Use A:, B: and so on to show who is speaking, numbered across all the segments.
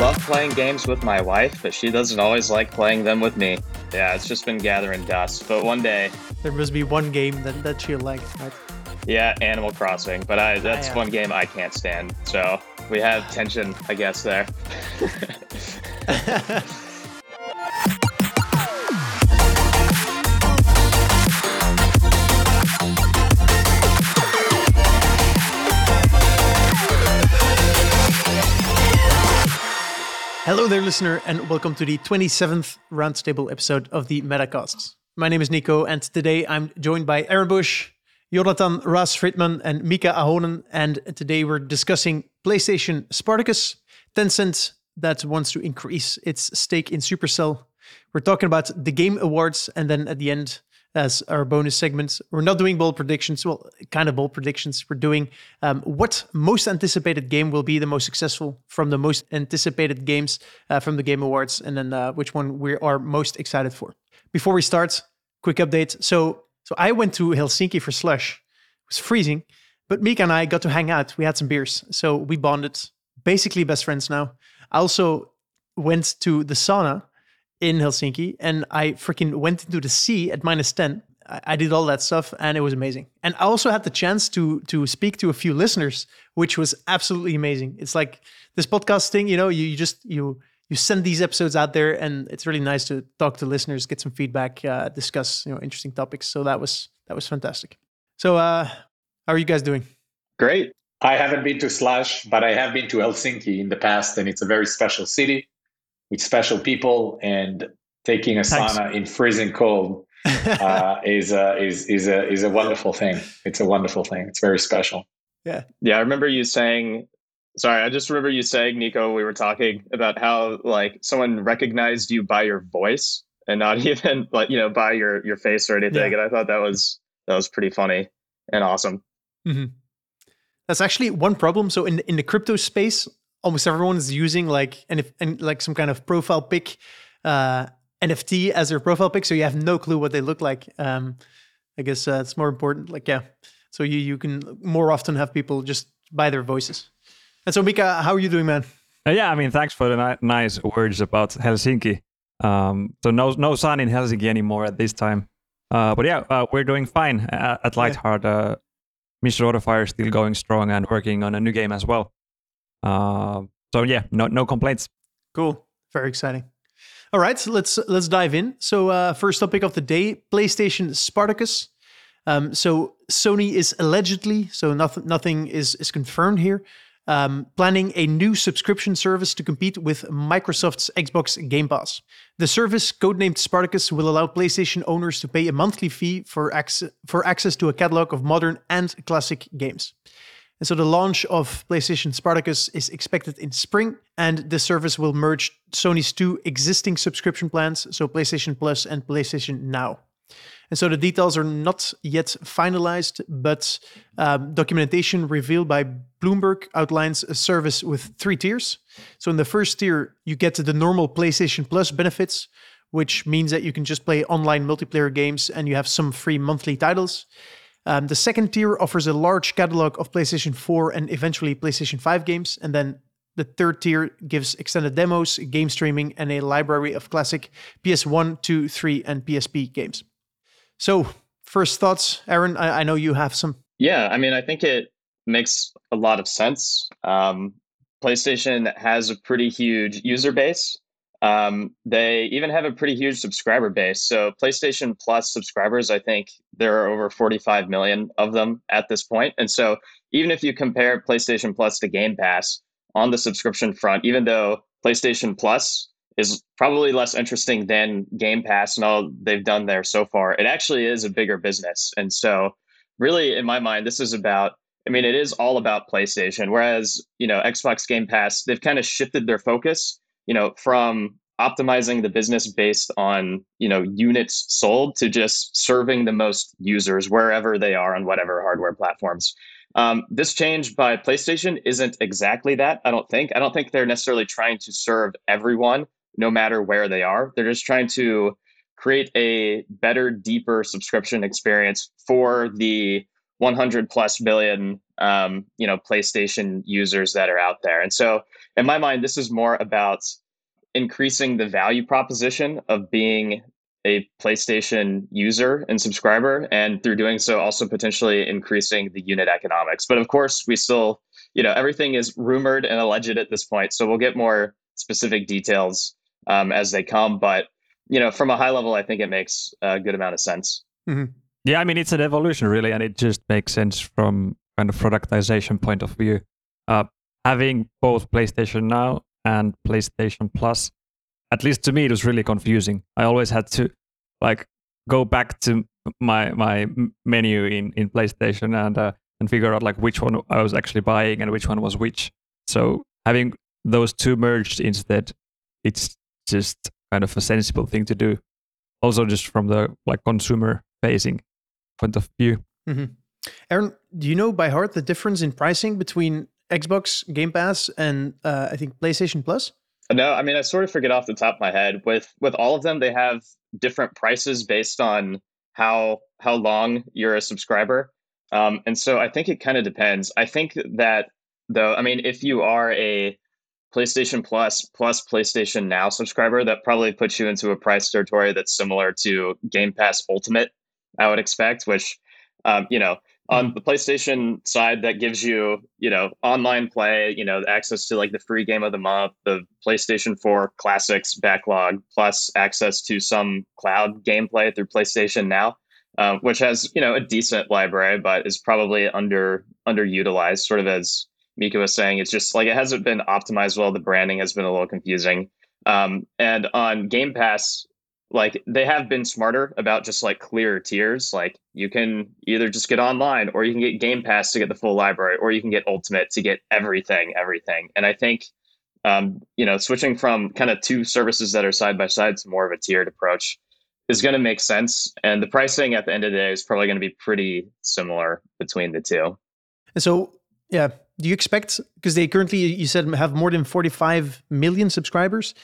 A: love playing games with my wife, but she doesn't always like playing them with me. Yeah, it's just been gathering dust. But one day,
B: There must be one game that, that you like, right?
A: yeah, Animal Crossing. But I that's
B: yeah.
A: one game I can't stand. So we have tension, I guess, there.
B: Hello there, listener, and welcome to the 27th Roundtable episode of the Metacasts. My name is Nico, and today I'm joined by Aaron Bush, Yonatan Raz-Fridman, and Miikka Ahonen. And today we're discussing PlayStation Spartacus, Tencent that wants to increase its stake in Supercell. We're talking about the Game Awards, and then at the end, as our bonus segments. we're not doing bold predictions. Well, kind of bold predictions. We're doing um, what most anticipated game will be the most successful from the most anticipated games uh, from the Game Awards, and then uh, which one we are most excited for. Before we start, quick update. So, so I went to Helsinki for Slush. It was freezing, but Miikka and I got to hang out. We had some beers, so we bonded. Basically, best friends now. I also went to the sauna in Helsinki and I freaking went into the sea at minus 10. I, I did all that stuff and it was amazing. And I also had the chance to to speak to a few listeners, which was absolutely amazing. It's like this podcast thing, you know, you, you just you you send these episodes out there and it's really nice to talk to listeners, get some feedback, uh, discuss, you know, interesting topics. So that was that was fantastic. So uh how are you guys doing?
A: Great.
C: I haven't been to Slush, but I have been to Helsinki in the past, and it's a very special city with special people. And taking a
B: Thanks.
C: sauna in freezing cold uh, is a is is a is a wonderful thing. It's a wonderful thing. It's very special.
B: yeah.
A: Yeah, I remember you saying. Sorry, I just remember you saying, Nico. We were talking about how like someone recognized you by your voice and not even like you know by your your face or anything.
B: Yeah.
A: And I thought that was that was pretty funny and awesome.
B: Mhm. That's actually one problem. So in in the crypto space, almost everyone is using like and if and like some kind of profile pic uh, NFT as their profile pic. So you have no clue what they look like. Um, I guess uh, it's more important. Like yeah, so you you can more often have people just by their voices. And so Miikka, how are you doing, man?
D: Uh, yeah, I mean, thanks for the ni- nice words about Helsinki. Um, so no, no sun in Helsinki anymore at this time. Uh, but yeah, uh, we're doing fine uh, at Lightheart. Uh, Mr. Autofire is still going strong and working on a new game as well. Uh, so yeah, no, no complaints.
B: Cool. Very exciting. All right, so let's let's dive in. So uh, first topic of the day: PlayStation Spartacus. Um, so Sony is allegedly, so nothing nothing is is confirmed here, um, planning a new subscription service to compete with Microsoft's Xbox Game Pass. The service, codenamed Spartacus, will allow PlayStation owners to pay a monthly fee for access for access to a catalog of modern and classic games. And so the launch of PlayStation Spartacus is expected in spring, and the service will merge Sony's two existing subscription plans, so PlayStation Plus and PlayStation Now. And so the details are not yet finalized, but um, documentation revealed by Bloomberg outlines a service with three tiers. So in the first tier, you get the normal PlayStation Plus benefits, which means that you can just play online multiplayer games and you have some free monthly titles. Um, the second tier offers a large catalog of PlayStation 4 and eventually PlayStation 5 games. And then the third tier gives extended demos, game streaming, and a library of classic PS1, 2, 3, and PSP games. So, first thoughts, Aaron? I, I know you have some.
A: Yeah, I mean, I think it makes a lot of sense. Um, PlayStation has a pretty huge user base. Um, they even have a pretty huge subscriber base. So, PlayStation Plus subscribers, I think there are over 45 million of them at this point. And so, even if you compare PlayStation Plus to Game Pass on the subscription front, even though PlayStation Plus is probably less interesting than Game Pass and all they've done there so far, it actually is a bigger business. And so, really, in my mind, this is about I mean, it is all about PlayStation. Whereas, you know, Xbox Game Pass, they've kind of shifted their focus, you know, from optimizing the business based on, you know, units sold to just serving the most users wherever they are on whatever hardware platforms. Um, this change by PlayStation isn't exactly that. I don't think. I don't think they're necessarily trying to serve everyone, no matter where they are. They're just trying to create a better, deeper subscription experience for the 100 plus billion, um, you know, PlayStation users that are out there. And so, in my mind, this is more about increasing the value proposition of being a PlayStation user and subscriber, and through doing so, also potentially increasing the unit economics. But of course, we still, you know, everything is rumored and alleged at this point, so we'll get more specific details um, as they come. But you know, from a high level, I think it makes a good amount of sense.
D: Mm-hmm. Yeah, I mean, it's an evolution, really, and it just makes sense from kind of productization point of view. Uh, having both PlayStation Now and PlayStation Plus at least to me it was really confusing. I always had to like go back to my my menu in in playstation and uh, and figure out like which one i was actually buying and which one was which. So having those two merged instead it's just kind of a sensible thing to do. Also just from the like consumer facing point of view.
B: Mm-hmm. aaron do you know by heart the difference in pricing between xbox game pass and uh, i think playstation plus
A: no, I mean I sort of forget off the top of my head. With with all of them, they have different prices based on how how long you're a subscriber. Um, and so I think it kind of depends. I think that though, I mean, if you are a PlayStation Plus plus PlayStation Now subscriber, that probably puts you into a price territory that's similar to Game Pass Ultimate. I would expect, which um, you know on the PlayStation side that gives you, you know, online play, you know, access to like the free game of the month, the PlayStation 4 classics backlog, plus access to some cloud gameplay through PlayStation Now, uh, which has, you know, a decent library, but is probably under underutilized, sort of as Miikka was saying. It's just like it hasn't been optimized well. The branding has been a little confusing. Um, and on Game Pass, like they have been smarter about just like clear tiers. Like you can either just get online or you can get game pass to get the full library or you can get ultimate to get everything everything. And i think um, you know switching from kind of two services that are side by side to more of a tiered approach is going to make sense. And the pricing at the end of the day is probably going to be pretty similar between the two.
B: And so yeah do you expect because they currently you said have more than 45 million subscribers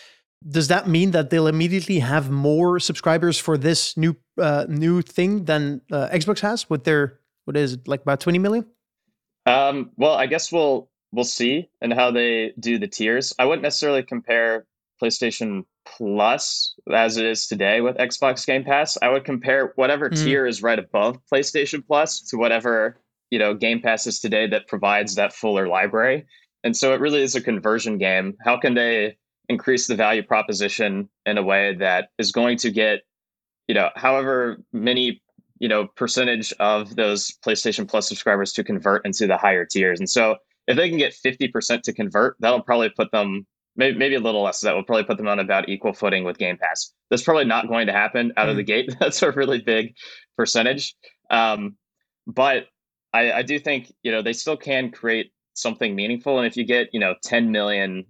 B: does that mean that they'll immediately have more subscribers for this new uh, new thing than uh, Xbox has with their what is it like about 20 million?
A: Um, well, I guess we'll we'll see and how they do the tiers. I wouldn't necessarily compare PlayStation Plus as it is today with Xbox Game Pass. I would compare whatever mm. tier is right above PlayStation Plus to whatever you know Game Pass is today that provides that fuller library. And so it really is a conversion game. How can they increase the value proposition in a way that is going to get, you know, however many, you know, percentage of those PlayStation Plus subscribers to convert into the higher tiers. And so if they can get 50% to convert, that'll probably put them maybe, maybe a little less. That will probably put them on about equal footing with Game Pass. That's probably not going to happen out mm of the mm-hmm. gate. That's a really big percentage. Um, but I, I do think, you know, they still can create something meaningful. And if you get, you know, 10 million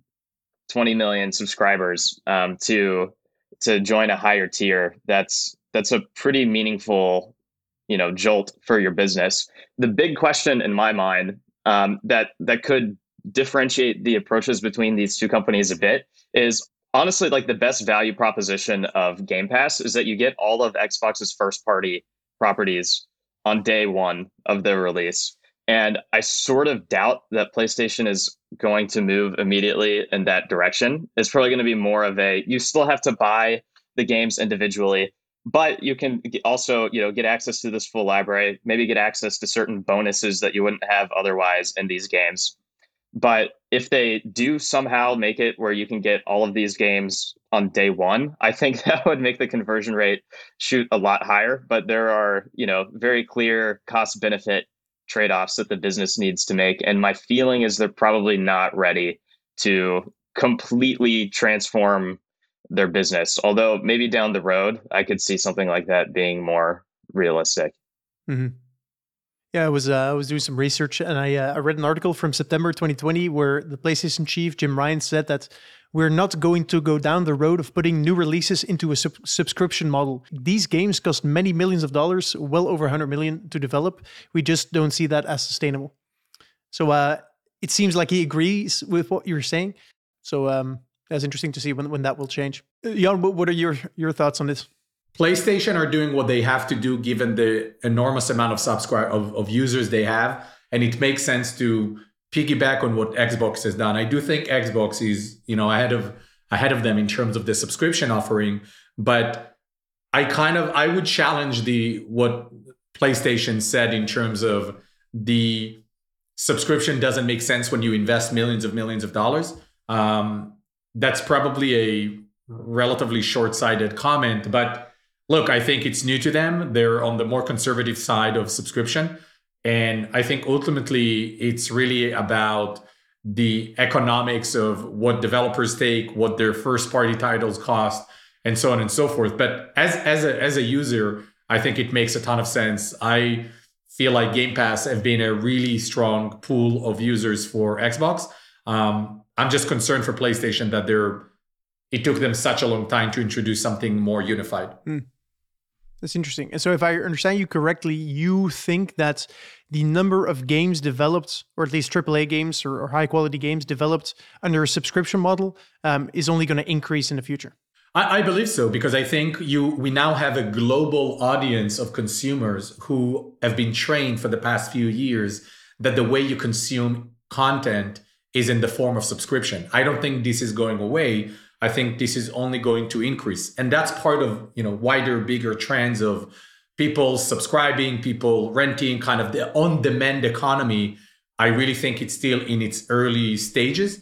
A: 20 million subscribers um, to to join a higher tier. That's that's a pretty meaningful you know jolt for your business. The big question in my mind um, that that could differentiate the approaches between these two companies a bit is honestly like the best value proposition of game pass is that you get all of xbox's first party properties on day one of their release and I sort of doubt that PlayStation is going to move immediately in that direction. It's probably going to be more of a you still have to buy the games individually, but you can also, you know, get access to this full library, maybe get access to certain bonuses that you wouldn't have otherwise in these games. But if they do somehow make it where you can get all of these games on day one, I think that would make the conversion rate shoot a lot higher. But there are, you know, very clear cost benefit trade offs that the business needs to make. And my feeling is they're probably not ready to completely transform their business. Although maybe down the road, I could see something like that being more realistic.
B: Mm-hmm. Yeah, I was uh, I was doing some research and I uh, I read an article from September 2020 where the PlayStation chief Jim Ryan said that we're not going to go down the road of putting new releases into a sub- subscription model. These games cost many millions of dollars, well over 100 million to develop. We just don't see that as sustainable. So uh, it seems like he agrees with what you're saying. So um, that's interesting to see when, when that will change. Uh, Jan, what are your, your thoughts on this?
C: PlayStation are doing what they have to do given the enormous amount of subscribe of, of users they have, and it makes sense to piggyback on what Xbox has done. I do think Xbox is, you know, ahead of ahead of them in terms of the subscription offering, but I kind of I would challenge the what PlayStation said in terms of the subscription doesn't make sense when you invest millions of millions of dollars. Um, that's probably a relatively short-sighted comment, but look, I think it's new to them. They're on the more conservative side of subscription. And I think ultimately it's really about the economics of what developers take, what their first party titles cost, and so on and so forth. But as as a as a user, I think it makes a ton of sense. I feel like Game Pass have been a really strong pool of users for Xbox. Um, I'm just concerned for PlayStation that they're it took them such a long time to introduce something more unified.
B: Mm. That's interesting. And so, if I understand you correctly, you think that the number of games developed, or at least AAA games or, or high quality games developed under a subscription model, um, is only going to increase in the future.
C: I, I, believe so because I think you we now have a global audience of consumers who have been trained for the past few years that the way you consume content is in the form of subscription. I don't think this is going away. I think this is only going to increase, and that's part of you know wider, bigger trends of people subscribing, people renting, kind of the on-demand economy. I really think it's still in its early stages.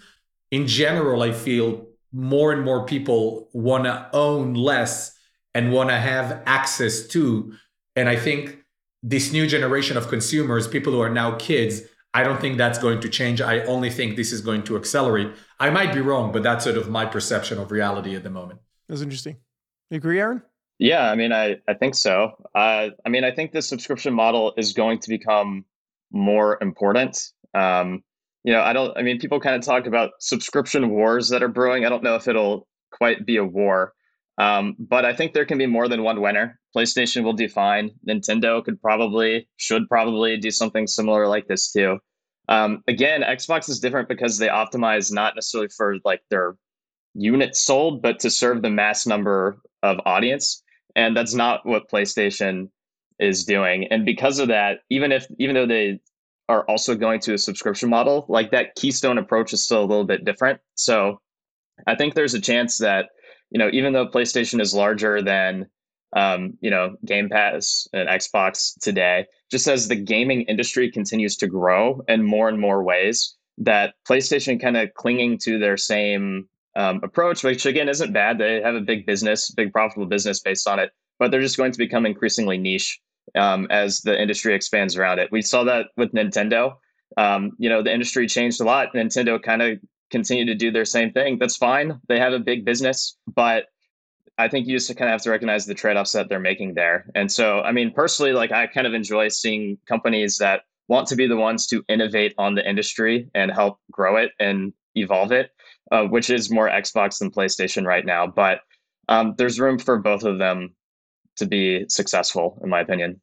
C: In general, I feel more and more people want to own less and want to have access to. And I think this new generation of consumers, people who are now kids, I don't think that's going to change. I only think this is going to accelerate. I might be wrong, but that's sort of my perception of reality at the moment.
B: That's interesting. You agree, Aaron?
A: Yeah, I mean, I, I think so. Uh, I mean, I think the subscription model is going to become more important. Um, you know, I don't, I mean, people kind of talk about subscription wars that are brewing. I don't know if it'll quite be a war, um, but I think there can be more than one winner. PlayStation will do fine. Nintendo could probably, should probably do something similar like this too. Um, again, Xbox is different because they optimize not necessarily for like their units sold, but to serve the mass number of audience. And that's not what PlayStation is doing. And because of that, even if even though they are also going to a subscription model, like that keystone approach is still a little bit different. So I think there's a chance that, you know, even though PlayStation is larger than um, you know, Game Pass and Xbox today, just as the gaming industry continues to grow in more and more ways, that PlayStation kind of clinging to their same um, approach, which again isn't bad. They have a big business, big profitable business based on it, but they're just going to become increasingly niche um, as the industry expands around it. We saw that with Nintendo. Um, you know, the industry changed a lot. Nintendo kind of continued to do their same thing. That's fine. They have a big business, but I think you just kind of have to recognize the trade offs that they're making there. And so, I mean, personally, like I kind of enjoy seeing companies that want to be the ones to innovate on the industry and help grow it and evolve it, uh, which is more Xbox than PlayStation right now. But um, there's room for both of them to be successful, in my opinion.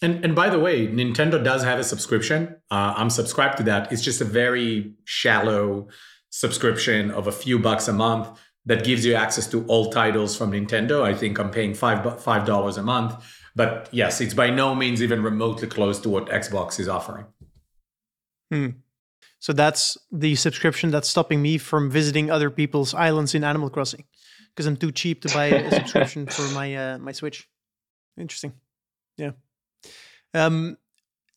C: And and by the way, Nintendo does have a subscription. Uh, I'm subscribed to that. It's just a very shallow subscription of a few bucks a month that gives you access to all titles from Nintendo. I think I'm paying five five dollars a month. But yes, it's by no means even remotely close to what Xbox is offering.
B: Hmm. So that's the subscription that's stopping me from visiting other people's islands in Animal Crossing because I'm too cheap to buy a subscription for my uh, my Switch. Interesting. Yeah. Um,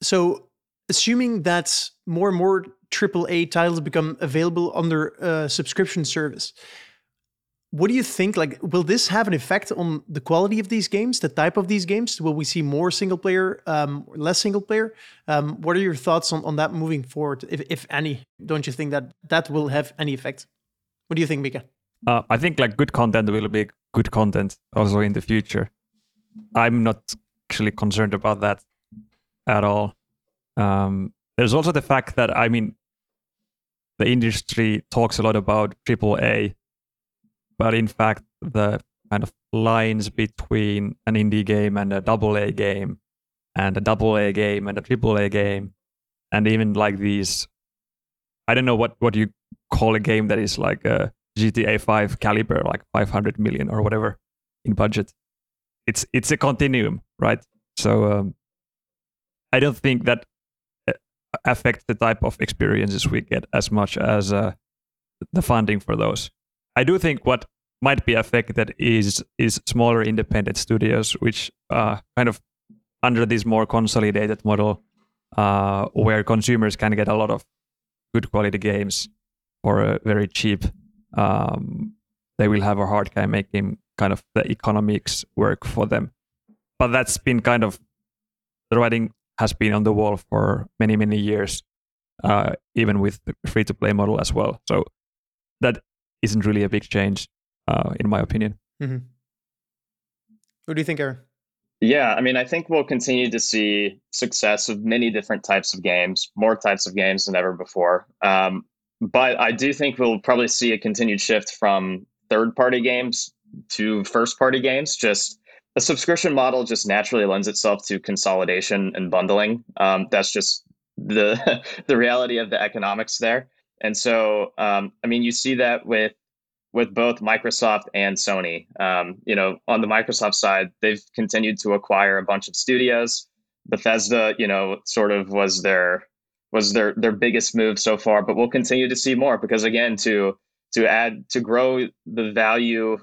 B: so assuming that more and more AAA titles become available under a subscription service, what do you think? Like, will this have an effect on the quality of these games, the type of these games? Will we see more single player, um, less single player? Um, what are your thoughts on, on that moving forward, if, if any? Don't you think that that will have any effect? What do you think, Miikka?
D: uh, I think like good content will be good content also in the future. I'm not actually concerned about that at all. Um, there's also the fact that I mean, the industry talks a lot about AAA, but in fact, the kind of lines between an indie game and a double A game, and a double A game and a triple A game, and even like these, I don't know what what you call a game that is like a GTA 5 caliber, like 500 million or whatever in budget. it's it's a continuum, right? So um, I don't think that uh, affects the type of experiences we get as much as uh, the funding for those. I do think what might be affected is is smaller independent studios, which uh, kind of under this more consolidated model, uh, where consumers can get a lot of good quality games for a very cheap. Um, they will have a hard time making kind of the economics work for them. But that's been kind of the writing has been on the wall for many many years, uh, even with the free to play model as well. So that isn't really a big change, uh, in my opinion.
B: Mm-hmm. What do you think, Aaron?
A: Yeah, I mean, I think we'll continue to see success of many different types of games, more types of games than ever before. Um, but I do think we'll probably see a continued shift from third party games to first party games. Just a subscription model just naturally lends itself to consolidation and bundling. Um, that's just the the reality of the economics there. And so, um, I mean, you see that with with both Microsoft and Sony. Um, you know, on the Microsoft side, they've continued to acquire a bunch of studios. Bethesda, you know, sort of was their was their their biggest move so far, but we'll continue to see more because again, to to add to grow the value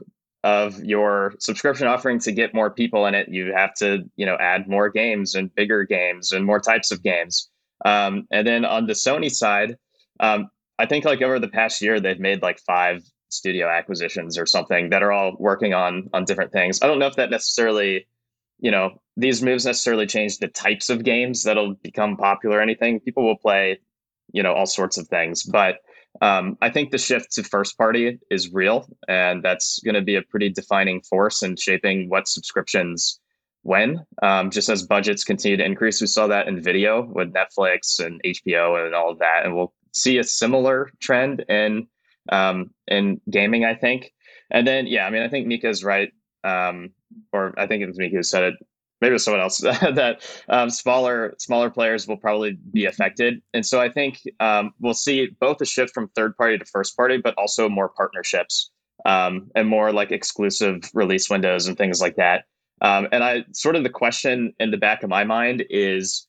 A: of your subscription offering to get more people in it, you have to you know add more games and bigger games and more types of games. Um, and then on the Sony side, um, I think like over the past year they've made like five studio acquisitions or something that are all working on on different things. I don't know if that necessarily, you know, these moves necessarily change the types of games that'll become popular or anything. People will play, you know, all sorts of things, but um, I think the shift to first party is real, and that's going to be a pretty defining force in shaping what subscriptions when. Um, just as budgets continue to increase, we saw that in video with Netflix and HBO and all of that, and we'll see a similar trend in um, in gaming, I think. And then, yeah, I mean, I think Miikka's right, um, or I think it was Miikka who said it. Maybe it was someone else that um, smaller smaller players will probably be affected, and so I think um, we'll see both a shift from third party to first party, but also more partnerships um, and more like exclusive release windows and things like that. Um, and I sort of the question in the back of my mind is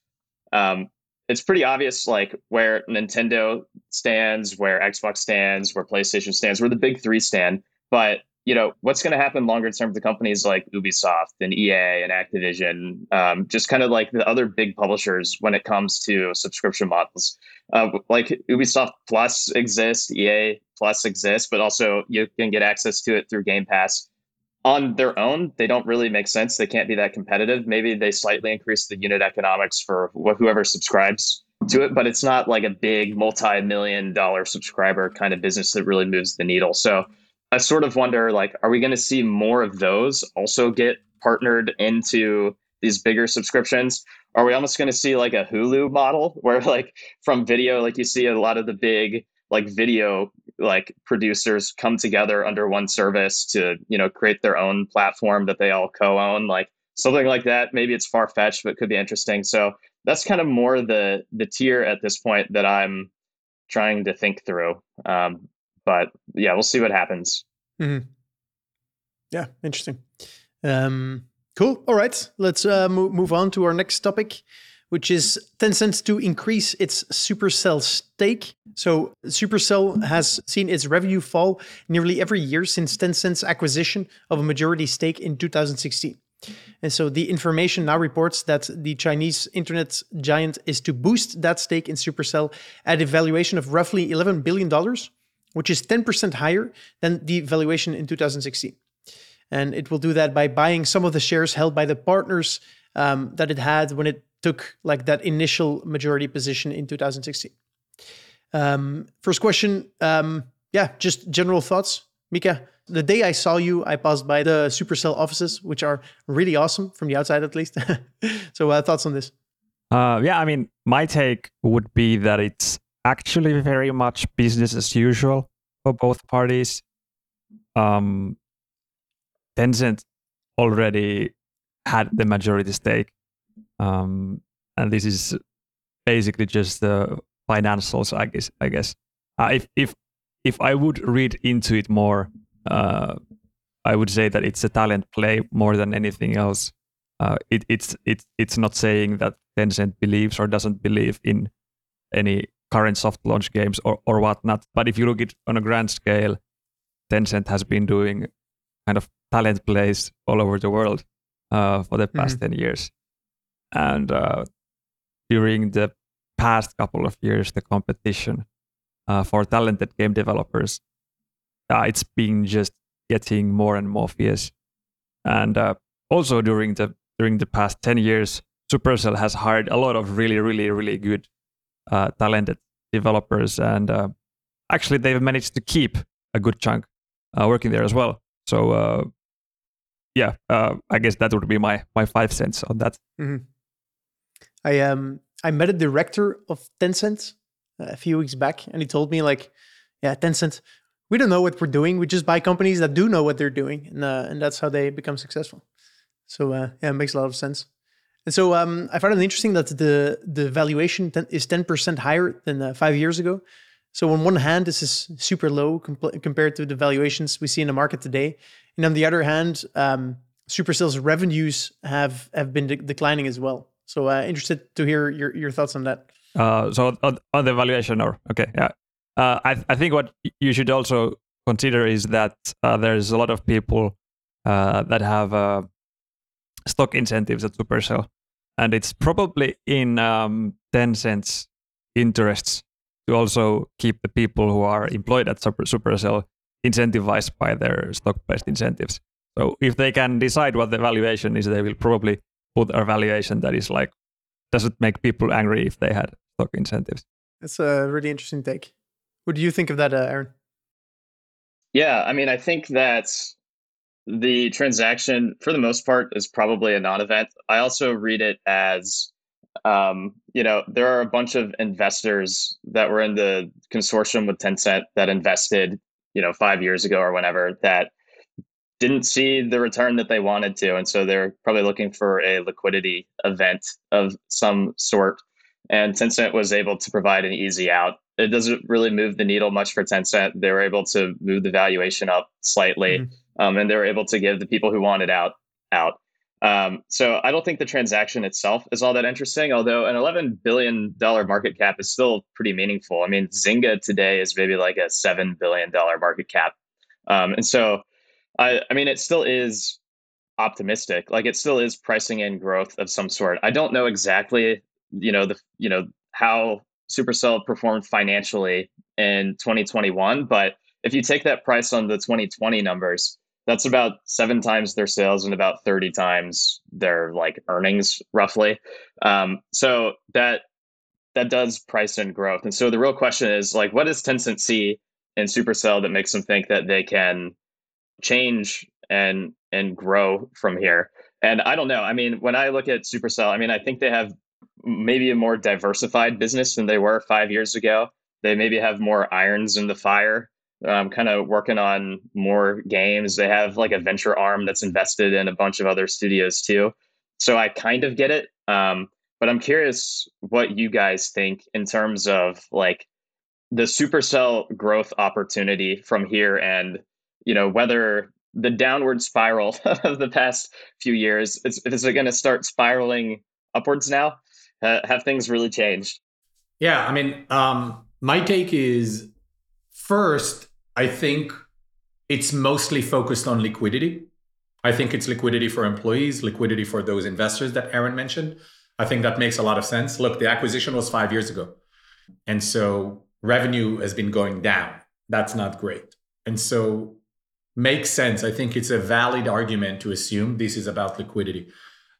A: um, it's pretty obvious like where Nintendo stands, where Xbox stands, where PlayStation stands, where the big three stand. But you know what's going to happen longer term to companies like Ubisoft and EA and Activision, um, just kind of like the other big publishers when it comes to subscription models. Uh, like Ubisoft Plus exists, EA Plus exists, but also you can get access to it through Game Pass on their own, they don't really make sense. They can't be that competitive. Maybe they slightly increase the unit economics for whoever subscribes to it, but it's not like a big multi-million dollar subscriber kind of business that really moves the needle. So I sort of wonder like, are we going to see more of those also get partnered into these bigger subscriptions? Are we almost going to see like a Hulu model where like from video, like you see a lot of the big like video like producers come together under one service to you know create their own platform that they all co-own like something like that. Maybe it's far-fetched but could be interesting. So that's kind of more the the tier at this point that i'm trying to think through. Um, but yeah we'll see what happens.
B: Mm-hmm. yeah interesting. Um, cool. All right. Let's uh, move, move on to our next topic which is Tencent to increase its Supercell stake. So Supercell has seen its revenue fall nearly every year since Tencent's acquisition of a majority stake in 2016. And so the information now reports that the Chinese internet giant is to boost that stake in Supercell at a valuation of roughly $11 billion, which is 10% higher than the valuation in 2016. And it will do that by buying some of the shares held by the partners um, that it had when it took like that initial majority position in 2016. Um, first question, um, yeah, just general thoughts, Miikka. The day I saw you, I passed by the Supercell offices, which are really awesome from the outside, at least. so, uh, thoughts on this?
D: Uh, yeah, I mean, my take would be that it's actually very much business as usual for both parties. Um, Tencent already had the majority stake um, and this is basically just the financials, I guess. I guess uh, if if if I would read into it more, uh, I would say that it's a talent play more than anything else. Uh, it, it's it's it's not saying that Tencent believes or doesn't believe in any current soft launch games or or whatnot. But if you look at on a grand scale, Tencent has been doing kind of talent plays all over the world uh, for the past mm-hmm. 10 years. And uh, during the past couple of years, the competition uh, for talented game developers, uh, it's been just getting more and more fierce. And uh, also during the during the past 10 years, Supercell has hired a lot of really, really, really good uh, talented developers. And actually, they've managed to keep a good chunk working there as well. So yeah, uh, I guess that would be my my five cents on that.
B: Mm-hmm. I um I met a director of Tencent uh, a few weeks back, and he told me like, yeah, Tencent, we don't know what we're doing. We just buy companies that do know what they're doing, and uh, and that's how they become successful. So uh, yeah, it makes a lot of sense. And so um, I found it interesting that the the valuation ten, is ten percent higher than uh, five years ago. So on one hand, this is super low comp- compared to the valuations we see in the market today. And on the other hand, um, Supercell's revenues have have been de- declining as well. So uh, interested to hear your, your thoughts on that.
D: Uh, so on, on, the valuation, or okay, yeah. Uh, I I think what you should also consider is that uh, there's a lot of people uh, that have uh, stock incentives at Supercell, and it's probably in um, Tencent's interests to also keep the people who are employed at Super, Supercell incentivized by their stock-based incentives. So if they can decide what the valuation is, they will probably put a valuation that is like doesn't make people angry if they had stock incentives.
B: That's a really interesting take. What do you think of that, uh, Aaron?
A: Yeah, I mean, I think that the transaction, for the most part, is probably a non-event. I also read it as, um, you know, there are a bunch of investors that were in the consortium with Tencent that invested you know five years ago or whenever that didn't see the return that they wanted to and so they're probably looking for a liquidity event of some sort and tencent was able to provide an easy out it doesn't really move the needle much for tencent they were able to move the valuation up slightly mm-hmm. um, and they were able to give the people who wanted out out um, so I don't think the transaction itself is all that interesting, although an $11 billion market cap is still pretty meaningful. I mean, Zynga today is maybe like a $7 billion market cap. Um, and so, I, I mean, it still is optimistic. Like it still is pricing in growth of some sort. I don't know exactly, you know, the, you know, how Supercell performed financially in 2021, but if you take that price on the 2020 numbers, that's about seven times their sales and about 30 times their like earnings roughly um, so that that does price in growth and so the real question is like what does tencent see in supercell that makes them think that they can change and and grow from here and i don't know i mean when i look at supercell i mean i think they have maybe a more diversified business than they were five years ago they maybe have more irons in the fire um, kind of working on more games. They have like a venture arm that's invested in a bunch of other studios too. So I kind of get it. Um, but I'm curious what you guys think in terms of like the supercell growth opportunity from here and you know whether the downward spiral of the past few years is, is it going to start spiraling upwards now uh, have things really changed
C: yeah i mean um, my take is first I think it's mostly focused on liquidity. I think it's liquidity for employees, liquidity for those investors that Aaron mentioned. I think that makes a lot of sense. Look, the acquisition was five years ago. And so revenue has been going down. That's not great. And so makes sense. I think it's a valid argument to assume this is about liquidity.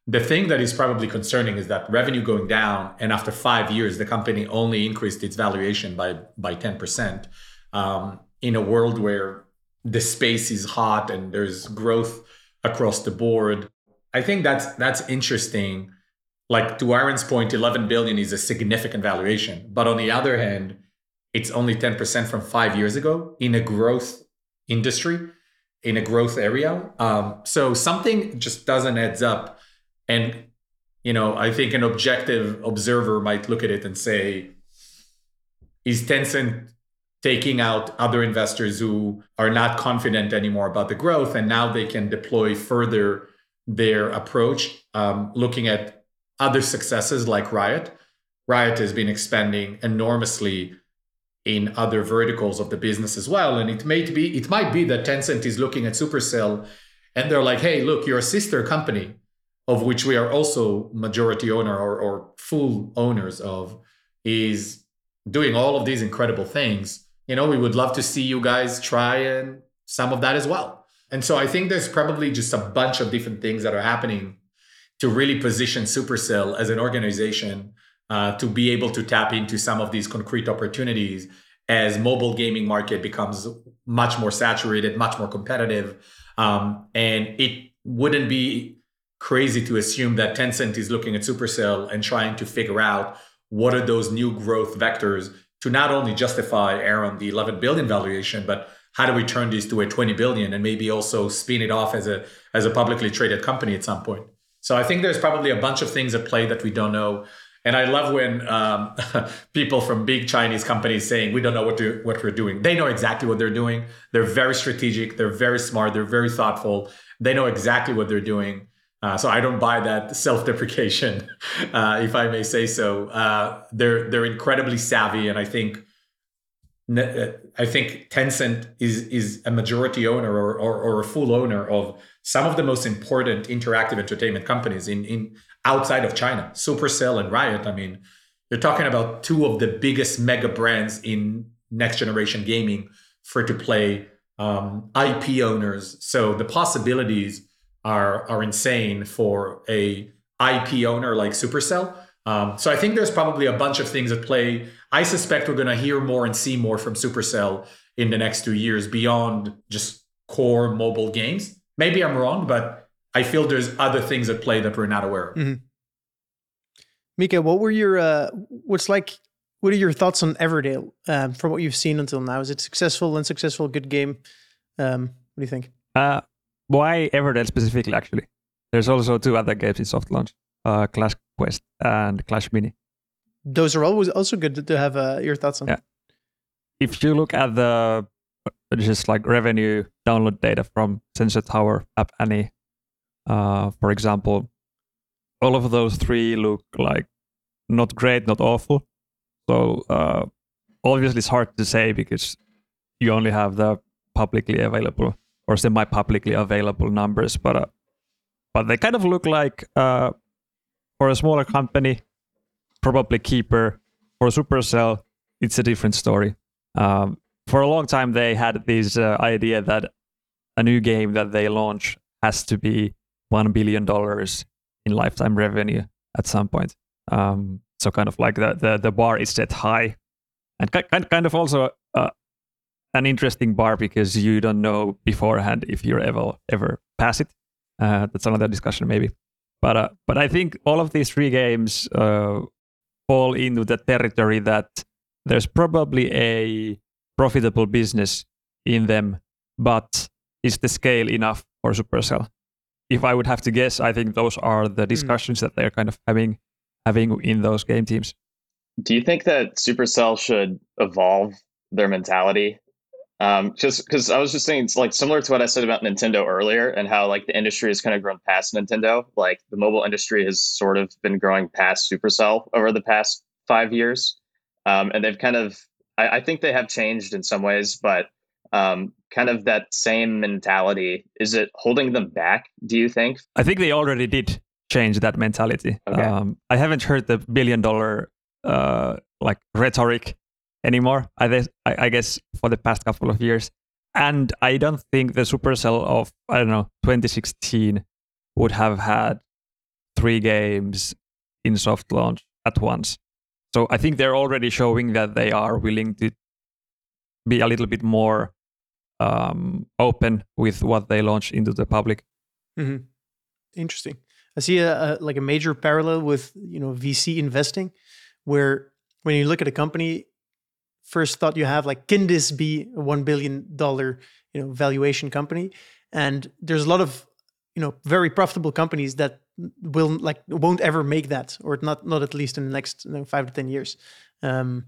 C: The thing that is probably concerning is that revenue going down, and after five years, the company only increased its valuation by by 10%. Um, in a world where the space is hot and there's growth across the board. I think that's that's interesting. Like to Aaron's point, 11 billion is a significant valuation, but on the other hand, it's only 10% from five years ago in a growth industry, in a growth area. Um, so something just doesn't adds up. And you know, I think an objective observer might look at it and say, is Tencent taking out other investors who are not confident anymore about the growth. And now they can deploy further their approach, um, looking at other successes like Riot. Riot has been expanding enormously in other verticals of the business as well. And it may be it might be that Tencent is looking at Supercell and they're like, hey, look, you're a sister company of which we are also majority owner or, or full owners of, is doing all of these incredible things. You know, we would love to see you guys try and some of that as well. And so I think there's probably just a bunch of different things that are happening to really position Supercell as an organization uh, to be able to tap into some of these concrete opportunities as mobile gaming market becomes much more saturated, much more competitive. Um, and it wouldn't be crazy to assume that Tencent is looking at Supercell and trying to figure out what are those new growth vectors to not only justify Aaron the 11 billion valuation, but how do we turn these to a 20 billion and maybe also spin it off as a as a publicly traded company at some point. So I think there's probably a bunch of things at play that we don't know. And I love when um, people from big Chinese companies saying we don't know what to, what we're doing. They know exactly what they're doing. They're very strategic. They're very smart. They're very thoughtful. They know exactly what they're doing. Uh, so I don't buy that self-deprecation, uh, if I may say so. Uh, they're they're incredibly savvy, and I think uh, I think Tencent is is a majority owner or, or, or a full owner of some of the most important interactive entertainment companies in in outside of China, Supercell and Riot. I mean, you're talking about two of the biggest mega brands in next generation gaming, free to play um, IP owners. So the possibilities are are insane for a IP owner like Supercell. Um, so I think there's probably a bunch of things at play. I suspect we're going to hear more and see more from Supercell in the next two years beyond just core mobile games. Maybe I'm wrong, but I feel there's other things at play that we're not aware of.
B: Mm-hmm. Miikka, what were your uh, what's like? What are your thoughts on Everdale um, from what you've seen until now? Is it successful, unsuccessful, good game? Um, what do you think?
D: Uh, why Everdale specifically? Actually, there's also two other games in soft launch: uh, Clash Quest and Clash Mini.
B: Those are always also good to have uh, your thoughts on.
D: Yeah. If you look at the just like revenue download data from Sensor Tower, App Annie, uh, for example, all of those three look like not great, not awful. So uh, obviously, it's hard to say because you only have the publicly available or semi-publicly available numbers, but uh, but they kind of look like uh, for a smaller company, probably Keeper. For Supercell, it's a different story. Um, for a long time, they had this uh, idea that a new game that they launch has to be one billion dollars in lifetime revenue at some point. Um, so kind of like the, the the bar is set high, and kind kind of also uh, an interesting bar because you don't know beforehand if you're ever ever pass it. Uh, that's another discussion maybe. But uh, but I think all of these three games uh, fall into the territory that there's probably a profitable business in them, but is the scale enough for Supercell? If I would have to guess, I think those are the hmm. discussions mm. that they're kind of having having in those game teams.
A: Do you think that Supercell should evolve their mentality um, just because I was just saying it's like similar to what I said about Nintendo earlier and how like the industry has kind of grown past Nintendo. Like the mobile industry has sort of been growing past Supercell over the past five years. Um, and they've kind of, I, I, think they have changed in some ways, but um, kind of that same mentality, is it holding them back, do you think?
D: I think they already did change that mentality.
A: Okay. Um,
D: I haven't heard the billion dollar uh, like rhetoric anymore. I, I guess for the past couple of years, and I don't think the Supercell of I don't know 2016 would have had three games in soft launch at once. So I think they're already showing that they are willing to be a little bit more um, open with what they launch into the public.
B: Mm-hmm. Interesting. I see a, a, like a major parallel with you know VC investing, where when you look at a company, first thought you have like can this be a 1 billion dollar you know valuation company and there's a lot of you know very profitable companies that will like won't ever make that or not not at least in the next you know, 5 to 10 years um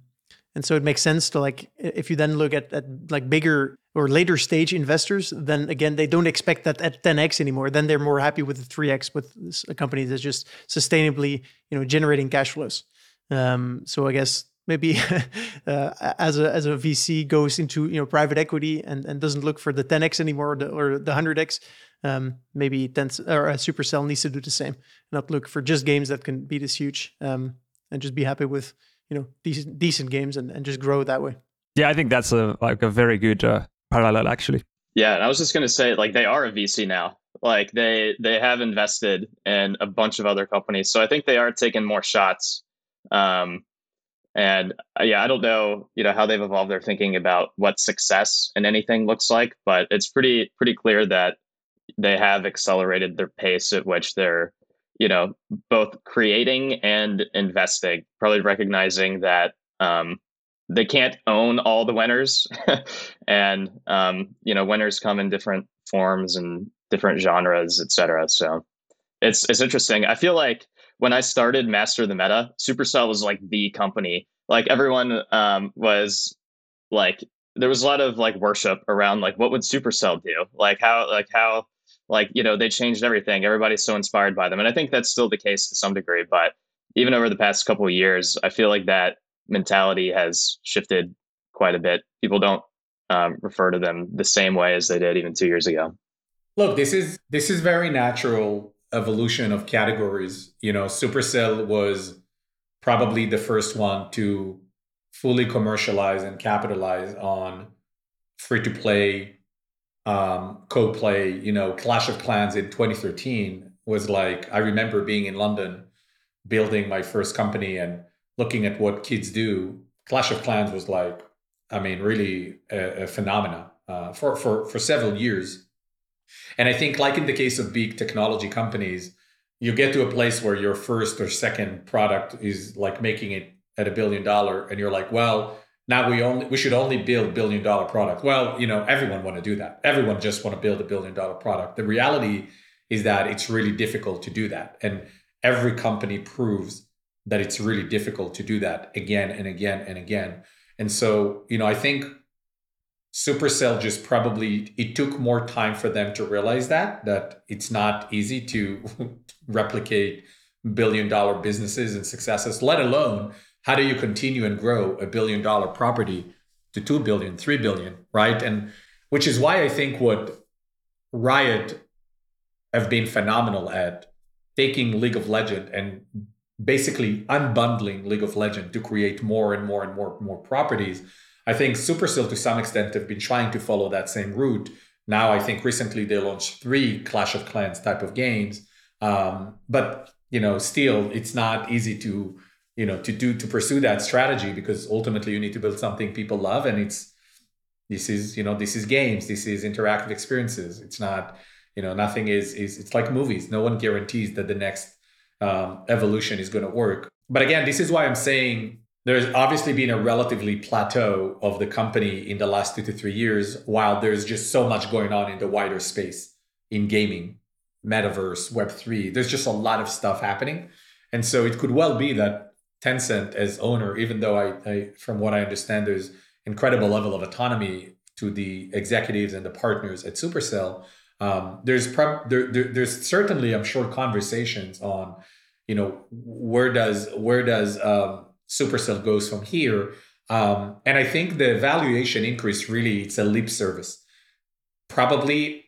B: and so it makes sense to like if you then look at, at like bigger or later stage investors, then again they don't expect that at 10x anymore. Then they're more happy with the 3x with a company that's just sustainably you know generating cash flows. Um, so I guess maybe uh, as a as a VC goes into you know private equity and, and doesn't look for the 10x anymore or the, or the 100x, um, maybe 10 or a Supercell needs to do the same, not look for just games that can be this huge, um, and just be happy with you know decent decent games and, and just grow that way.
D: Yeah, I think that's a like a very good uh, parallel actually.
A: Yeah, and I was just going to say like they are a VC now. Like they they have invested in a bunch of other companies, so I think they are taking more shots. Um, and uh, yeah, I don't know, you know, how they've evolved their thinking about what success in anything looks like, but it's pretty pretty clear that they have accelerated their pace at which they're, you know, both creating and investing. Probably recognizing that um, they can't own all the winners, and um, you know, winners come in different forms and different genres, etc. So it's it's interesting. I feel like when I started Master the Meta, Supercell was like the company. Like everyone um, was like there was a lot of like worship around like what would Supercell do? Like how like how like you know they changed everything. Everybody's so inspired by them, and I think that's still the case to some degree. But even over the past couple of years, I feel like that mentality has shifted quite a bit. People don't um, refer to them the same way as they did even two years ago.
C: Look, this is this is very natural evolution of categories. You know, Supercell was probably the first one to fully commercialize and capitalize on free to play, um, co play. You know, Clash of Clans in 2013 was like, I remember being in London building my first company and looking at what kids do. Clash of Clans was like, I mean, really a, a phenomena uh, for, for, for several years and I think, like in the case of big technology companies, you get to a place where your first or second product is like making it at a billion dollar, and you're like, well, now we only we should only build billion dollar product. Well, you know, everyone want to do that. Everyone just want to build a billion dollar product. The reality is that it's really difficult to do that, and every company proves that it's really difficult to do that again and again and again. And so, you know, I think Supercell just probably it took more time for them to realize that that it's not easy to replicate billion dollar businesses and successes, let alone how do you continue and grow a billion dollar property to 2 billion, 3 billion, right? And which is why I think what Riot have been phenomenal at taking League of Legend and basically unbundling League of Legend to create more and more and more more properties I think Supercell to some extent have been trying to follow that same route. Now I think recently they launched three Clash of Clans type of games. Um, but you know, still it's not easy to, you know, to do to pursue that strategy because ultimately you need to build something people love and it's this is, you know, this is games, this is interactive experiences. It's not, you know, nothing is is it's like movies. No one guarantees that the next um, evolution is going to work. But again, this is why I'm saying there's obviously been a relatively plateau of the company in the last two to three years, while there's just so much going on in the wider space in gaming, metaverse, Web3. There's just a lot of stuff happening. And so it could well be that Tencent as owner, even though I, I from what I understand, there's incredible level of autonomy to the executives and the partners at Supercell. Um, there's there, there, there's certainly, I'm sure, conversations on, you know, where does where does um, Supercell goes from here. Um, and I think the valuation increase really it's a lip service. Probably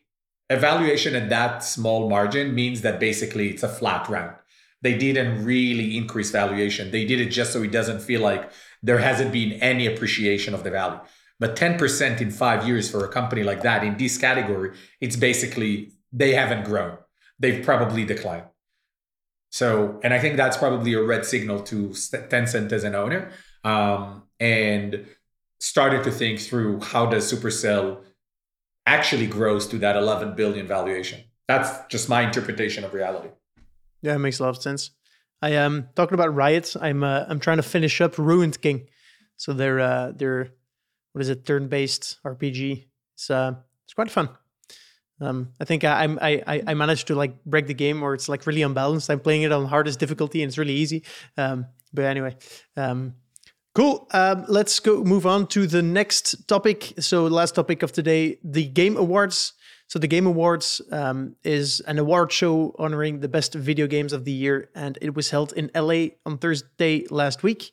C: evaluation at that small margin means that basically it's a flat round. They didn't really increase valuation. They did it just so it doesn't feel like there hasn't been any appreciation of the value. But 10% in five years for a company like that in this category, it's basically they haven't grown. They've probably declined. So, and I think that's probably a red signal to Tencent as an owner, um, and started to think through how does Supercell actually grows to that 11 billion valuation. That's just my interpretation of reality.
B: Yeah, it makes a lot of sense. I am um, talking about riots. I'm uh, I'm trying to finish up Ruined King. So they're uh, they're what is it? Turn-based RPG. It's uh, it's quite fun. Um, I think I, I I managed to like break the game, or it's like really unbalanced. I'm playing it on hardest difficulty, and it's really easy. Um, but anyway, um, Cool. Um, let's go move on to the next topic. So, last topic of today, the Game Awards. So, the Game Awards um, is an award show honoring the best video games of the year, and it was held in LA on Thursday last week,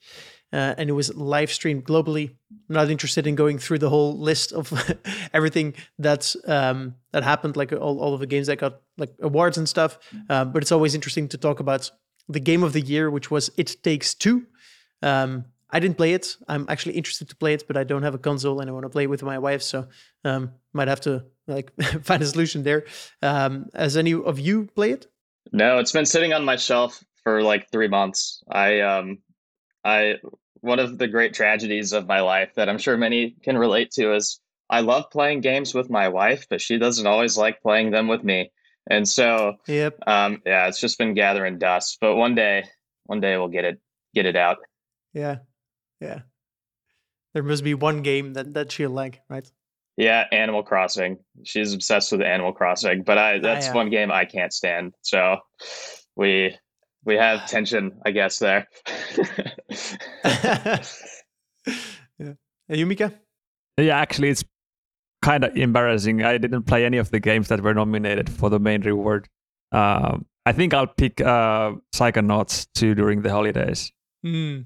B: uh, and it was live streamed globally. I'm not interested in going through the whole list of everything that's um, that happened, like all, all of the games that got like awards and stuff. Uh, but it's always interesting to talk about the game of the year, which was It Takes Two. Um, I didn't play it. I'm actually interested to play it, but I don't have a console and I want to play it with my wife, so um, might have to like find a solution there. Um, has any of you play it?
A: No, it's been sitting on my shelf for like three months. I um, I one of the great tragedies of my life that I'm sure many can relate to is I love playing games with my wife, but she doesn't always like playing them with me. And so,
B: yep.
A: um, yeah, it's just been gathering dust. But one day, one day we'll get it, get it out.
B: Yeah, yeah. There must be one game that that she'll like, right?
A: Yeah, Animal Crossing. She's obsessed with Animal Crossing, but I that's
B: yeah.
A: one game I can't stand. So we we have tension, I guess there.
B: yeah. Hey, Yumika?
D: Yeah, actually, it's kind of embarrassing. I didn't play any of the games that were nominated for the main reward. Um, I think I'll pick uh, Psychonauts 2 during the holidays.
B: Mm.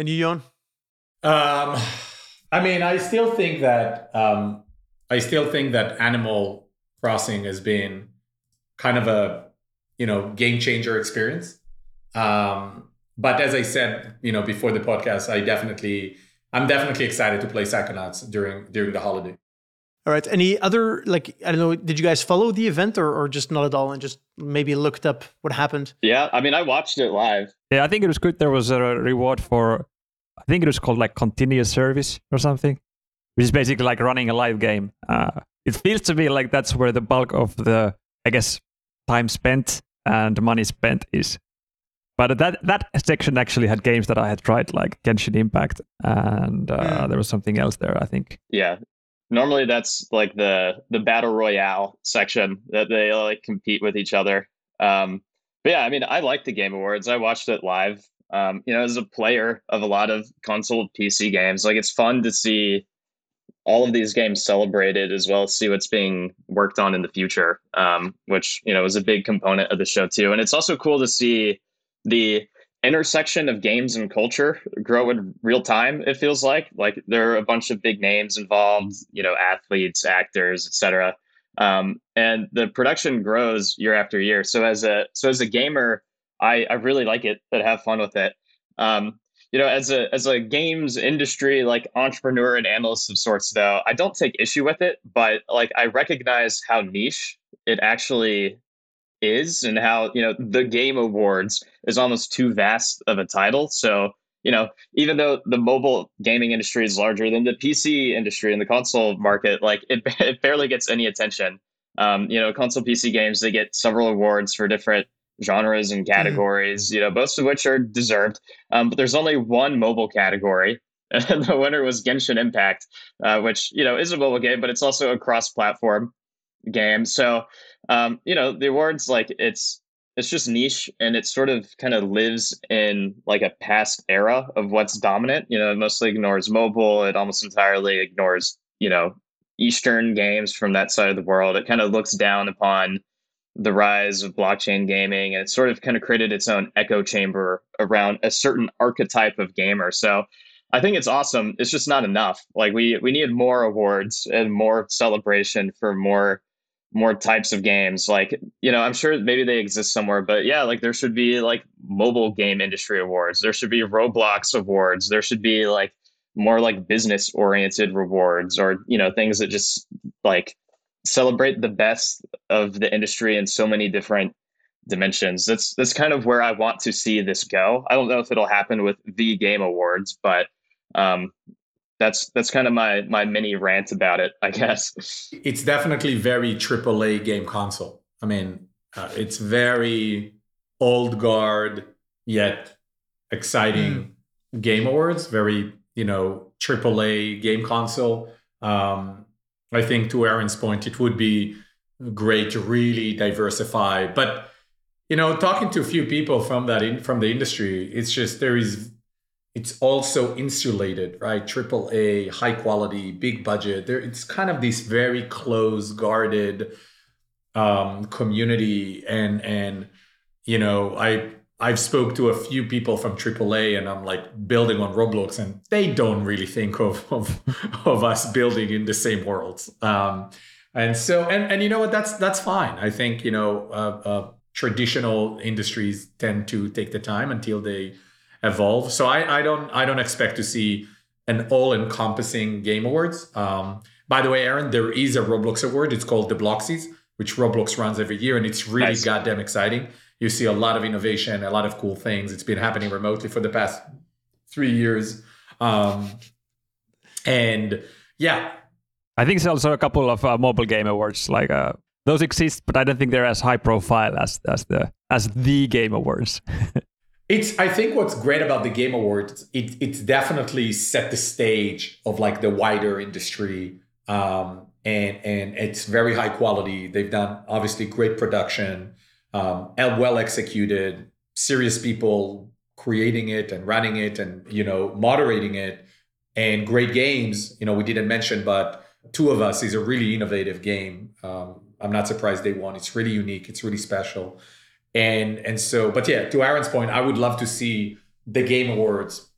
B: And you, Jon?
C: Um, I mean, I still think that um, I still think that Animal Crossing has been kind of a you know game changer experience. Um, but as I said, you know, before the podcast, I definitely I'm definitely excited to play Psychonauts during during the holiday.
B: All right. Any other like I don't know? Did you guys follow the event or or just not at all and just maybe looked up what happened?
A: Yeah, I mean, I watched it live.
D: Yeah, I think it was good. There was a reward for I think it was called like continuous service or something, which is basically like running a live game. Uh, it feels to me like that's where the bulk of the I guess time spent and money spent is. But that that section actually had games that I had tried, like Genshin Impact, and uh,
B: Mm.
D: there was something else there. I think.
A: Yeah. Normally that's like the the battle royale section that they like compete with each other. Um, but yeah, I mean, I like the Game Awards. I watched it live. Um, you know, as a player of a lot of console PC games, like it's fun to see all of these games celebrated as well as see what's being worked on in the future, um, which you know is a big component of the show too. And it's also cool to see the intersection of games and culture grow in real time it feels like. Like there are a bunch of big names involved you know athletes actors etc um, and the production grows year after year. So as a so as a gamer i i really like it but have fun with it. Um, you know as a as a games industry like entrepreneur and analyst of sorts though i don't take issue with it but like i recognize how niche it actually is and how you know the game awards is almost too vast of a title. So you know even though the mobile gaming industry is larger than the pc industry and the console market like it, it barely gets any attention. Um, you know console pc games they get several awards for different genres and categories mm-hmm. you know both of which are deserved. Um, but there's only one mobile category and the winner was genshin impact uh, which you know is a mobile game but it's also a cross platform game. So um, you know the awards like it's it's just niche and it sort of kind of lives in like a past era of what's dominant. You know it mostly ignores mobile. It almost entirely ignores you know eastern games from that side of the world. It kind of looks down upon the rise of blockchain gaming and it sort of kind of created its own echo chamber around a certain archetype of gamer so I think it's awesome. It's just not enough. Like we we need more awards and more celebration for more more types of games like you know i'm sure maybe they exist somewhere but yeah like there should be like mobile game industry awards there should be roblox awards there should be like more like business oriented rewards or you know things that just like celebrate the best of the industry in so many different dimensions that's that's kind of where i want to see this go i don't know if it'll happen with the game awards but um that's that's kind of my my mini rant about it, I guess.
C: It's definitely very AAA game console. I mean, uh, it's very old guard yet exciting mm. game awards. Very you know AAA game console. Um, I think to Aaron's point, it would be great to really diversify, but you know, talking to a few people from that in, from the industry, it's just there is it's also insulated, right? Triple A, high quality, big budget. There, it's kind of this very close, guarded um, community, and and you know, I I've spoke to a few people from AAA, and I'm like building on Roblox, and they don't really think of of, of us building in the same worlds. Um, and so, and and you know what? That's that's fine. I think you know, uh, uh, traditional industries tend to take the time until they evolve. So I, I don't I don't expect to see an all-encompassing game awards. Um, by the way, Aaron, there is a Roblox award. It's called the Bloxies, which Roblox runs every year, and it's really nice. goddamn exciting. You see a lot of innovation, a lot of cool things. It's been happening remotely for the past three years, um, and yeah,
D: I think there's also a couple of uh, mobile game awards like uh, those exist, but I don't think they're as high profile as as the as the game awards.
C: It's I think what's great about the Game Awards, it it's definitely set the stage of like the wider industry. Um, and and it's very high quality. They've done obviously great production, um, well executed, serious people creating it and running it and you know moderating it, and great games. You know we didn't mention, but Two of Us is a really innovative game. Um, I'm not surprised they won. It's really unique. It's really special and and so but yeah to aaron's point i would love to see the game awards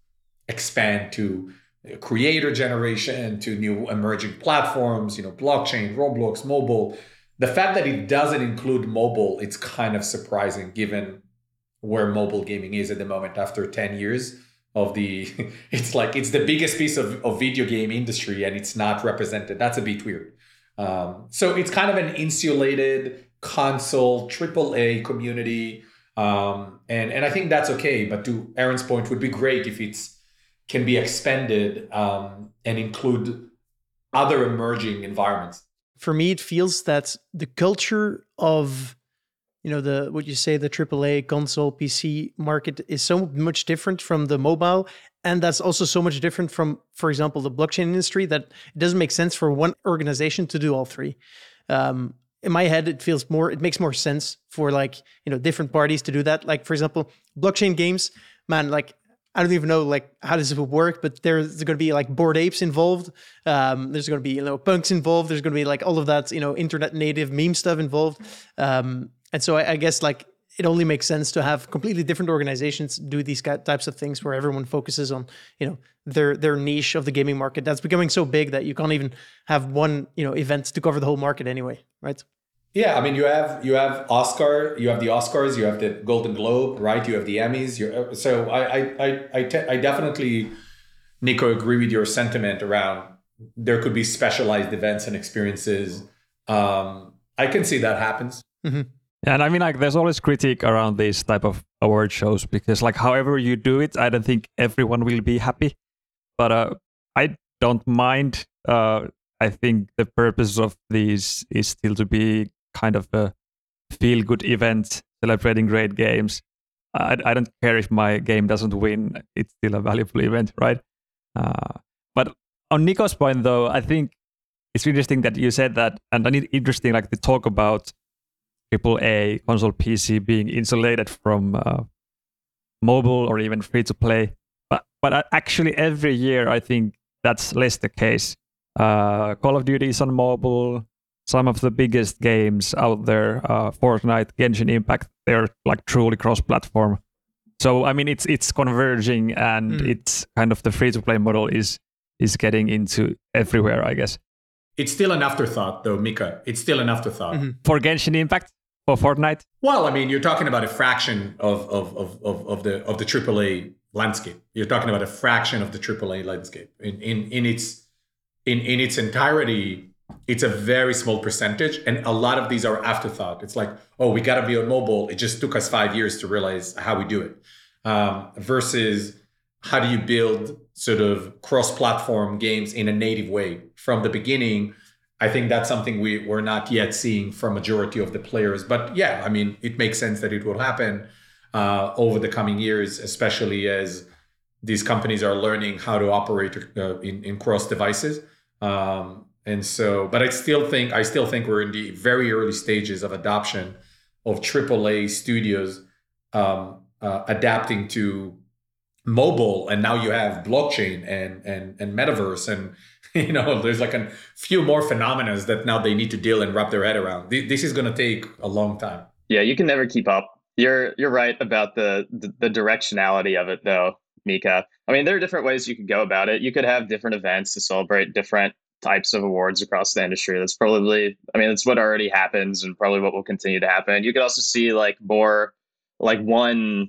C: expand to creator generation to new emerging platforms you know blockchain roblox mobile the fact that it doesn't include mobile it's kind of surprising given where mobile gaming is at the moment after 10 years of the it's like it's the biggest piece of, of video game industry and it's not represented that's a bit weird um, so it's kind of an insulated console AAA community. Um, and and I think that's okay. But to Aaron's point, would be great if it's can be expanded um, and include other emerging environments.
B: For me, it feels that the culture of you know the what you say the AAA console PC market is so much different from the mobile and that's also so much different from for example the blockchain industry that it doesn't make sense for one organization to do all three. Um, in my head it feels more it makes more sense for like you know different parties to do that. Like for example blockchain games man like I don't even know like how this will work, but there's going to be like Bored Apes involved. Um, there's going to be you know punks involved. There's going to be like all of that you know internet native meme stuff involved. Um, and so I, I, guess like it only makes sense to have completely different organizations do these types of things where everyone focuses on you know their their niche of the gaming market that's becoming so big that you can't even have one you know event to cover the whole market anyway right
C: yeah i mean you have you have oscar you have the oscars you have the golden globe right you have the emmys you so i i I, I, te- I definitely nico agree with your sentiment around there could be specialized events and experiences um i can see that happens
D: mm-hmm. And I mean, like, there's always critique around these type of award shows because, like, however you do it, I don't think everyone will be happy. But uh, I don't mind. Uh, I think the purpose of these is still to be kind of a feel-good event celebrating great games. I, I don't care if my game doesn't win; it's still a valuable event, right? Uh, but on Nico's point, though, I think it's interesting that you said that, and I need interesting, like, the talk about AAA console PC being insulated from uh, mobile or even free to play. But but actually, every year I think that's less the case. Uh, Call of Duty is on mobile. Some of the biggest games out there, uh, Fortnite, Genshin Impact, they're like truly cross-platform. So I mean, it's it's converging, and mm. it's kind of the free-to-play model is is getting into everywhere, I guess.
C: It's still an afterthought, though, Miikka. It's still an afterthought. Mm-hmm.
D: For Genshin Impact? for Fortnite?
C: Well, I mean, you're talking about a fraction of of of of, of the of the AAA landscape. You're talking about a fraction of the AAA landscape in in in its in in its entirety. It's a very small percentage, and a lot of these are afterthought. It's like, oh, we got to be on mobile. It just took us five years to realize how we do it. Um, versus, how do you build sort of cross-platform games in a native way from the beginning? I think that's something we, we're not yet seeing from majority of the players. But yeah, I mean, it makes sense that it will happen uh, over the coming years, especially as these companies are learning how to operate uh, in, in cross devices. Um, and so, but I still think I still think we're in the very early stages of adoption of AAA studios um, uh, adapting to mobile. And now you have blockchain and and and metaverse. And you know there's like a few more phenomena that now they need to deal and wrap their head around. This is going to take a long time.
A: Yeah you can never keep up. You're you're right about the, the, the directionality of it though Miikka. I mean there are different ways you could go about it. You could have different events to celebrate different types of awards across the industry. That's probably i mean that's what already happens and probably what will continue to happen. You could also see like more like one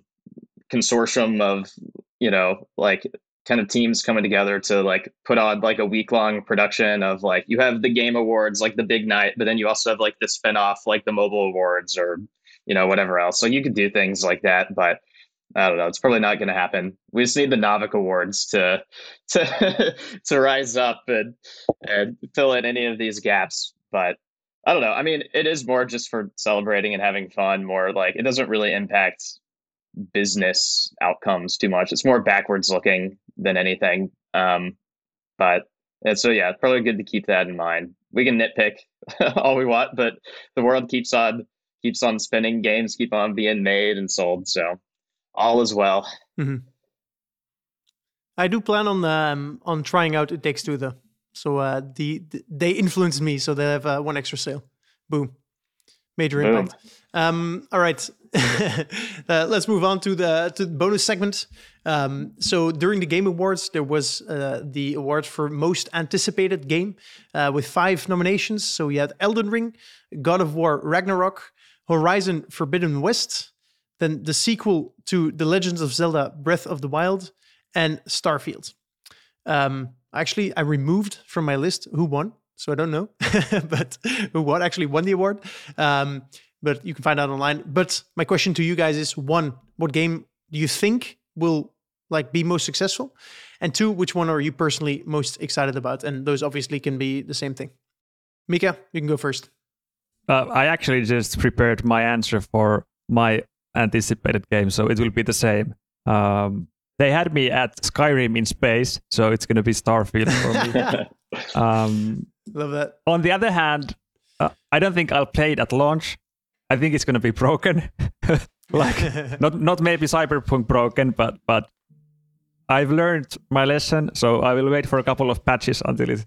A: consortium of you know like kind of teams coming together to like put on like a week long production of like you have the game awards like the big night but then you also have like the spin-off like the mobile awards or you know whatever else. So you could do things like that but I don't know. It's probably not going to happen. We just need the Naavik Awards to to to rise up and and fill in any of these gaps. But I don't know. I mean, it is more just for celebrating and having fun. More like it doesn't really impact business outcomes too much. It's more backwards looking than anything. Um, but and so yeah, it's probably good to keep that in mind. We can nitpick all we want, but the world keeps on keeps on spinning. Games keep on being made and sold. So all is well.
B: Mm-hmm. I do plan on um, on trying out It Takes Two though. So uh, the, the they influenced me, so they have uh, one extra sale. Boom, major Boom. impact. Um, all right, uh, let's move on to the to the bonus segment. Um, so during the Game Awards, there was uh, the award for most anticipated game uh, with five nominations. So we had Elden Ring, God of War Ragnarok, Horizon Forbidden West, then the sequel to The Legends of Zelda: Breath of the Wild, and Starfield. Um, actually, I removed from my list who won, so I don't know, but who won actually won the award. Um, but you can find out online. But my question to you guys is: one, what game do you think will like be most successful? And two, which one are you personally most excited about? And those obviously can be the same thing. Miikka, you can go first.
D: Uh, I actually just prepared my answer for my anticipated game, so it will be the same. Um, they had me at Skyrim in space, so it's going to be Starfield for
B: me. um, Love that.
D: On the other hand, uh, I don't think I'll play it at launch. I think it's going to be broken. like not not maybe cyberpunk broken, but but I've learned my lesson, so I will wait for a couple of patches until it,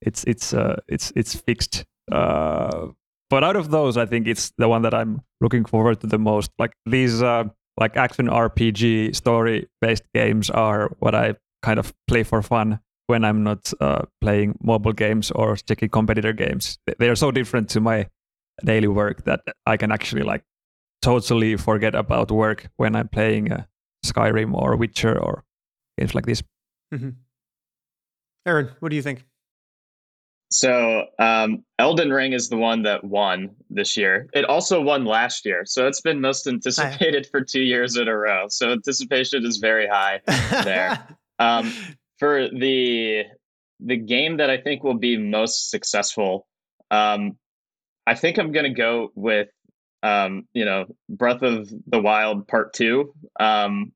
D: it's it's uh, it's it's fixed. Uh, but out of those, I think it's the one that I'm looking forward to the most. Like these uh, like action RPG story based games are what I kind of play for fun when I'm not uh, playing mobile games or sticky competitor games. They are so different to my daily work that I can actually like totally forget about work when I'm playing uh, Skyrim or Witcher or games like this. Mm-hmm.
B: Aaron, what do you think?
A: So, um, Elden Ring is the one that won this year. It also won last year, so it's been most anticipated for two years in a row. So anticipation is very high there. um, for the the game that I think will be most successful, um, I think I'm going to go with um, you know Breath of the Wild Part Two. Um,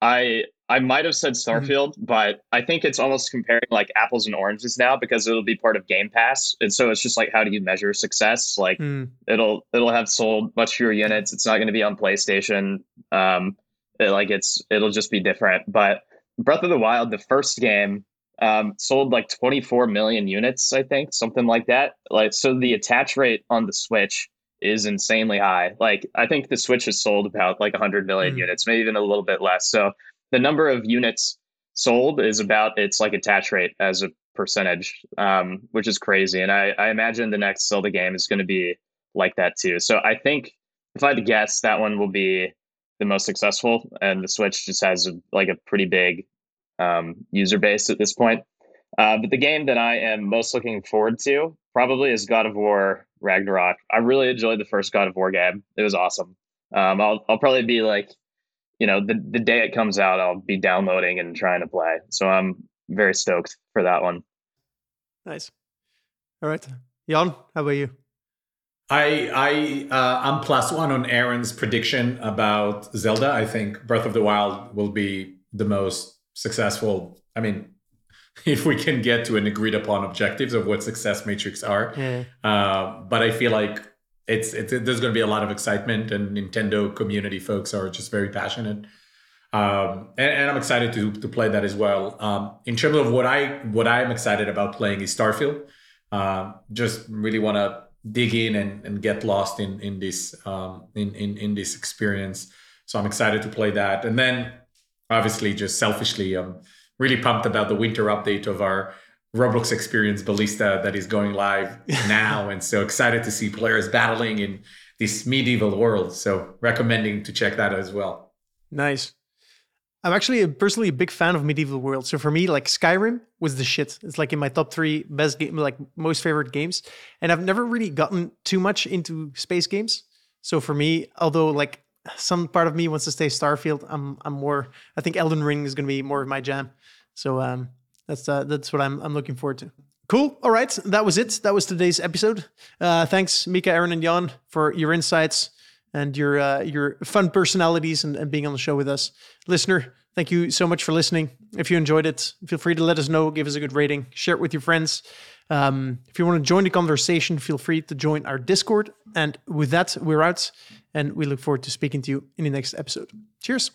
A: I I might have said mm-hmm. Starfield, mm-hmm. but I think it's almost comparing like apples and oranges now because it'll be part of Game Pass, and so it's just like how do you measure success? Like mm. it'll it'll have sold much fewer units. It's not going to be on PlayStation. Um, it, like it's it'll just be different. But Breath of the Wild, the first game, um, sold like 24 million units, I think, something like that. Like so, the attach rate on the Switch is insanely high. Like I think the Switch has sold about like 100 million mm. units, maybe even a little bit less. So the number of units sold is about its like attach rate as a percentage, um, which is crazy. And I, I imagine the next Zelda game is going to be like that too. So I think if I had to guess, that one will be the most successful, and the Switch just has a, like a pretty big um, user base at this point. Uh, but the game that I am most looking forward to probably is God of War Ragnarok. I really enjoyed the first God of War game. It was awesome. Um, I'll I'll probably be like you know, the, the day it comes out, I'll be downloading and trying to play. So I'm very stoked for that one.
B: Nice. All right. Jan, how about you?
C: I I uh, I'm plus one on Aaron's prediction about Zelda. I think Breath of the Wild will be the most successful. I mean, if we can get to an agreed upon objectives of what success matrix are. Yeah. Uh, but I feel like it's, it's there's going to be a lot of excitement and Nintendo community folks are just very passionate Um, and, and, I'm excited to to play that as well. Um, in terms of what I what I'm excited about playing is Starfield. Uh, just really want to dig in and, and get lost in in this um, in, in in this experience. So I'm excited to play that. And then obviously, just selfishly, I'm really pumped about the winter update of our Roblox experience Ballista that is going live now, and so excited to see players battling in this medieval world. So recommending to check that as well.
B: Nice. I'm actually a, personally a big fan of medieval world. So for me, like Skyrim was the shit. It's like in my top three best game, like most favorite games. And I've never really gotten too much into space games. So for me, although like some part of me wants to stay Starfield, I'm I'm more. I think Elden Ring is going to be more of my jam. So um, that's uh, that's what I'm I'm looking forward to. Cool. All right, that was it. That was today's episode. Uh, thanks, Miikka, Aaron, and Jan, for your insights and your uh, your fun personalities and, and being on the show with us. Listener, thank you so much for listening. If you enjoyed it, feel free to let us know, give us a good rating, share it with your friends. Um, if you want to join the conversation, feel free to join our Discord. And with that, we're out, and we look forward to speaking to you in the next episode. Cheers.